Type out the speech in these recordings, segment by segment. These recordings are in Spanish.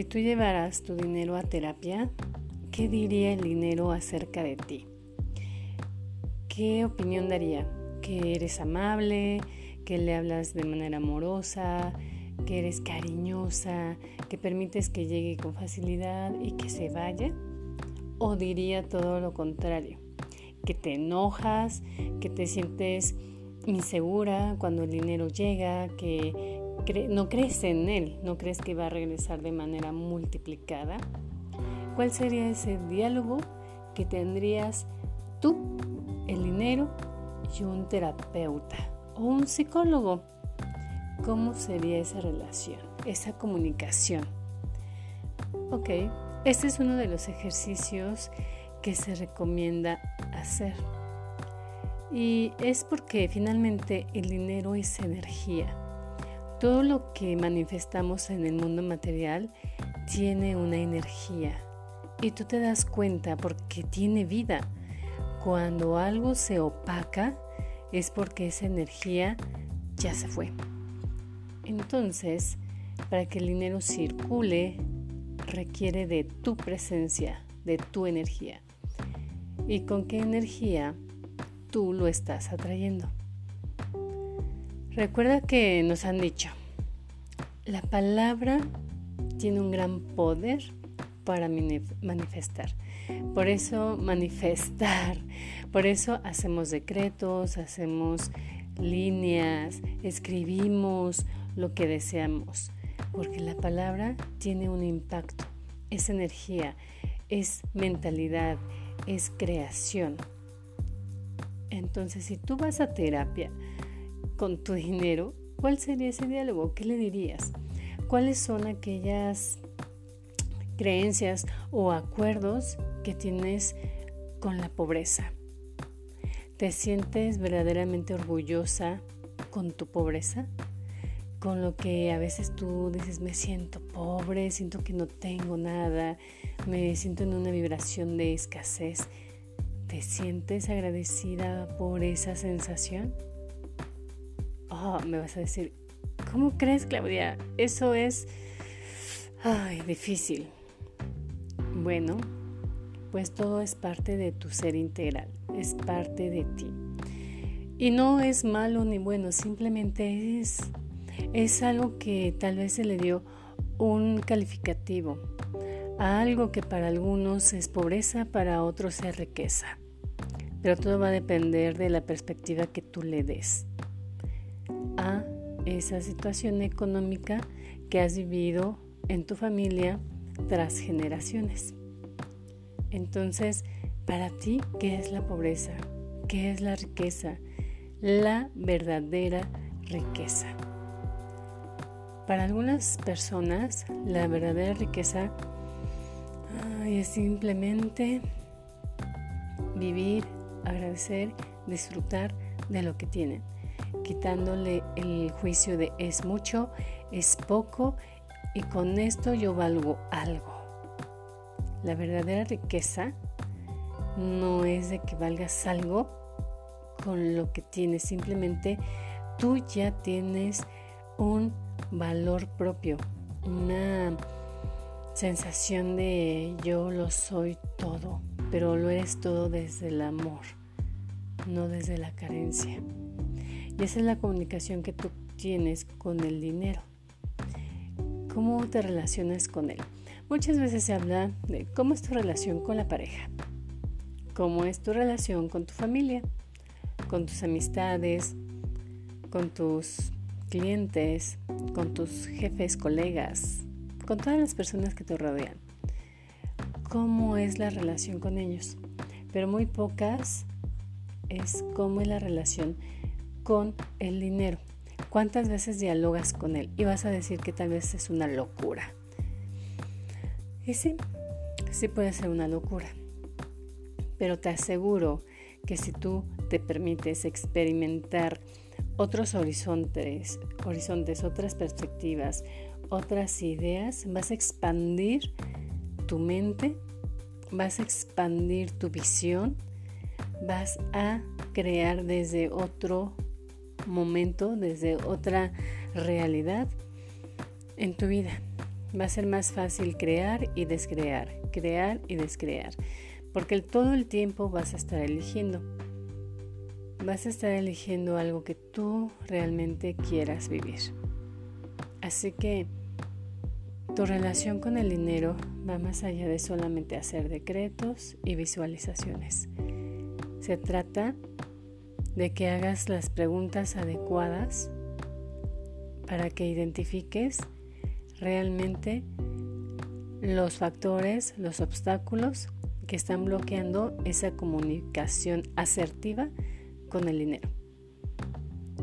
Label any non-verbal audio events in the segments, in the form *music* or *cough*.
Si tú llevaras tu dinero a terapia, ¿qué diría el dinero acerca de ti? ¿Qué opinión daría? ¿Que eres amable? ¿Que le hablas de manera amorosa? ¿Que eres cariñosa? ¿Que permites que llegue con facilidad y que se vaya? ¿O diría todo lo contrario? ¿Que te enojas? ¿Que te sientes insegura cuando el dinero llega? ¿Que no crees en él, no crees que va a regresar de manera multiplicada, ¿cuál sería ese diálogo que tendrías tú, el dinero y un terapeuta o un psicólogo? ¿Cómo sería esa relación, esa comunicación? Ok, este es uno de los ejercicios que se recomienda hacer. Y es porque finalmente el dinero es energía. Todo lo que manifestamos en el mundo material tiene una energía y tú te das cuenta porque tiene vida. Cuando algo se opaca es porque esa energía ya se fue. Entonces, para que el dinero circule, requiere de tu presencia, de tu energía. ¿Y con qué energía tú lo estás atrayendo? Recuerda que nos han dicho, la palabra tiene un gran poder para manifestar. Por eso manifestar, por eso hacemos decretos, hacemos líneas, escribimos lo que deseamos, porque la palabra tiene un impacto, es energía, es mentalidad, es creación. Entonces, si tú vas a terapia, con tu dinero, ¿cuál sería ese diálogo? ¿Qué le dirías? ¿Cuáles son aquellas creencias o acuerdos que tienes con la pobreza? ¿Te sientes verdaderamente orgullosa con tu pobreza? Con lo que a veces tú dices, me siento pobre, siento que no tengo nada, me siento en una vibración de escasez. ¿Te sientes agradecida por esa sensación? Oh, me vas a decir, ¿cómo crees, Claudia? Eso es difícil. Bueno, pues todo es parte de tu ser integral, es parte de ti. Y no es malo ni bueno, simplemente es, es algo que tal vez se le dio un calificativo a algo que para algunos es pobreza, para otros es riqueza. Pero todo va a depender de la perspectiva que tú le des a esa situación económica que has vivido en tu familia tras generaciones. Entonces, para ti, ¿qué es la pobreza? ¿Qué es la riqueza? La verdadera riqueza. Para algunas personas, la verdadera riqueza es simplemente vivir, agradecer, disfrutar de lo que tienen quitándole el juicio de es mucho, es poco y con esto yo valgo algo. La verdadera riqueza no es de que valgas algo con lo que tienes, simplemente tú ya tienes un valor propio, una sensación de yo lo soy todo, pero lo eres todo desde el amor, no desde la carencia. Y esa es la comunicación que tú tienes con el dinero. ¿Cómo te relacionas con él? Muchas veces se habla de cómo es tu relación con la pareja, cómo es tu relación con tu familia, con tus amistades, con tus clientes, con tus jefes, colegas, con todas las personas que te rodean. ¿Cómo es la relación con ellos? Pero muy pocas es cómo es la relación con el dinero. ¿Cuántas veces dialogas con él? Y vas a decir que tal vez es una locura. Y sí, sí puede ser una locura. Pero te aseguro que si tú te permites experimentar otros horizontes, horizontes, otras perspectivas, otras ideas, vas a expandir tu mente, vas a expandir tu visión, vas a crear desde otro momento, desde otra realidad en tu vida. Va a ser más fácil crear y descrear, crear y descrear, porque todo el tiempo vas a estar eligiendo. Vas a estar eligiendo algo que tú realmente quieras vivir. Así que tu relación con el dinero va más allá de solamente hacer decretos y visualizaciones. Se trata de que hagas las preguntas adecuadas para que identifiques realmente los factores, los obstáculos que están bloqueando esa comunicación asertiva con el dinero.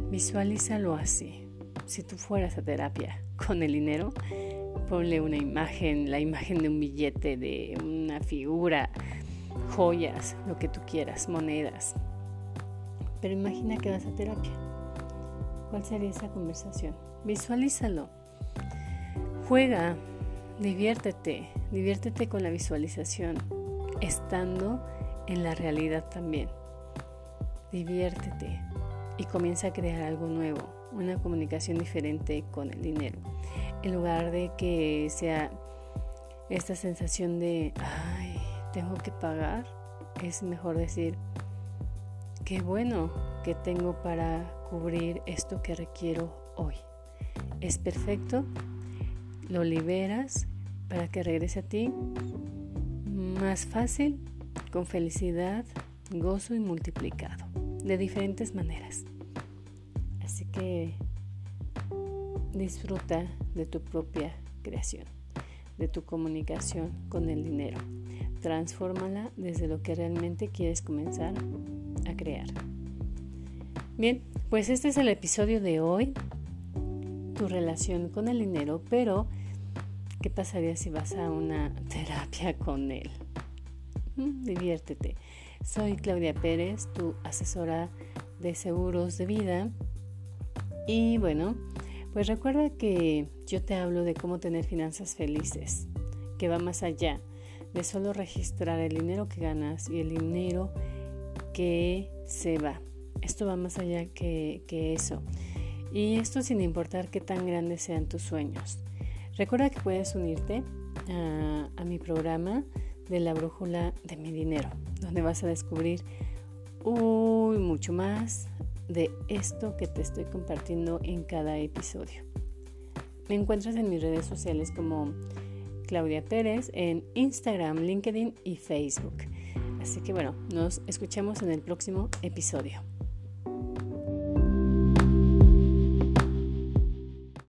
Visualízalo así. Si tú fueras a terapia con el dinero, ponle una imagen, la imagen de un billete, de una figura, joyas, lo que tú quieras, monedas. Pero imagina que vas a terapia. ¿Cuál sería esa conversación? Visualízalo. Juega, diviértete, diviértete con la visualización, estando en la realidad también. Diviértete y comienza a crear algo nuevo, una comunicación diferente con el dinero. En lugar de que sea esta sensación de, ay, tengo que pagar, es mejor decir, qué bueno que tengo para cubrir esto que requiero hoy. Es perfecto lo liberas para que regrese a ti más fácil, con felicidad, gozo y multiplicado, de diferentes maneras. Así que disfruta de tu propia creación, de tu comunicación con el dinero. Transfórmala desde lo que realmente quieres comenzar a crear. Bien, pues este es el episodio de hoy tu relación con el dinero, pero ¿qué pasaría si vas a una *laughs* terapia con él? Mm, diviértete. Soy Claudia Pérez, tu asesora de seguros de vida. Y bueno, pues recuerda que yo te hablo de cómo tener finanzas felices, que va más allá de solo registrar el dinero que ganas y el dinero que se va. Esto va más allá que, que eso. Y esto sin importar qué tan grandes sean tus sueños. Recuerda que puedes unirte a, mi programa de la brújula de mi dinero, donde vas a descubrir muy mucho más de esto que te estoy compartiendo en cada episodio. Me encuentras en mis redes sociales como Claudia Pérez en Instagram, LinkedIn y Facebook. Así que bueno, nos escuchamos en el próximo episodio.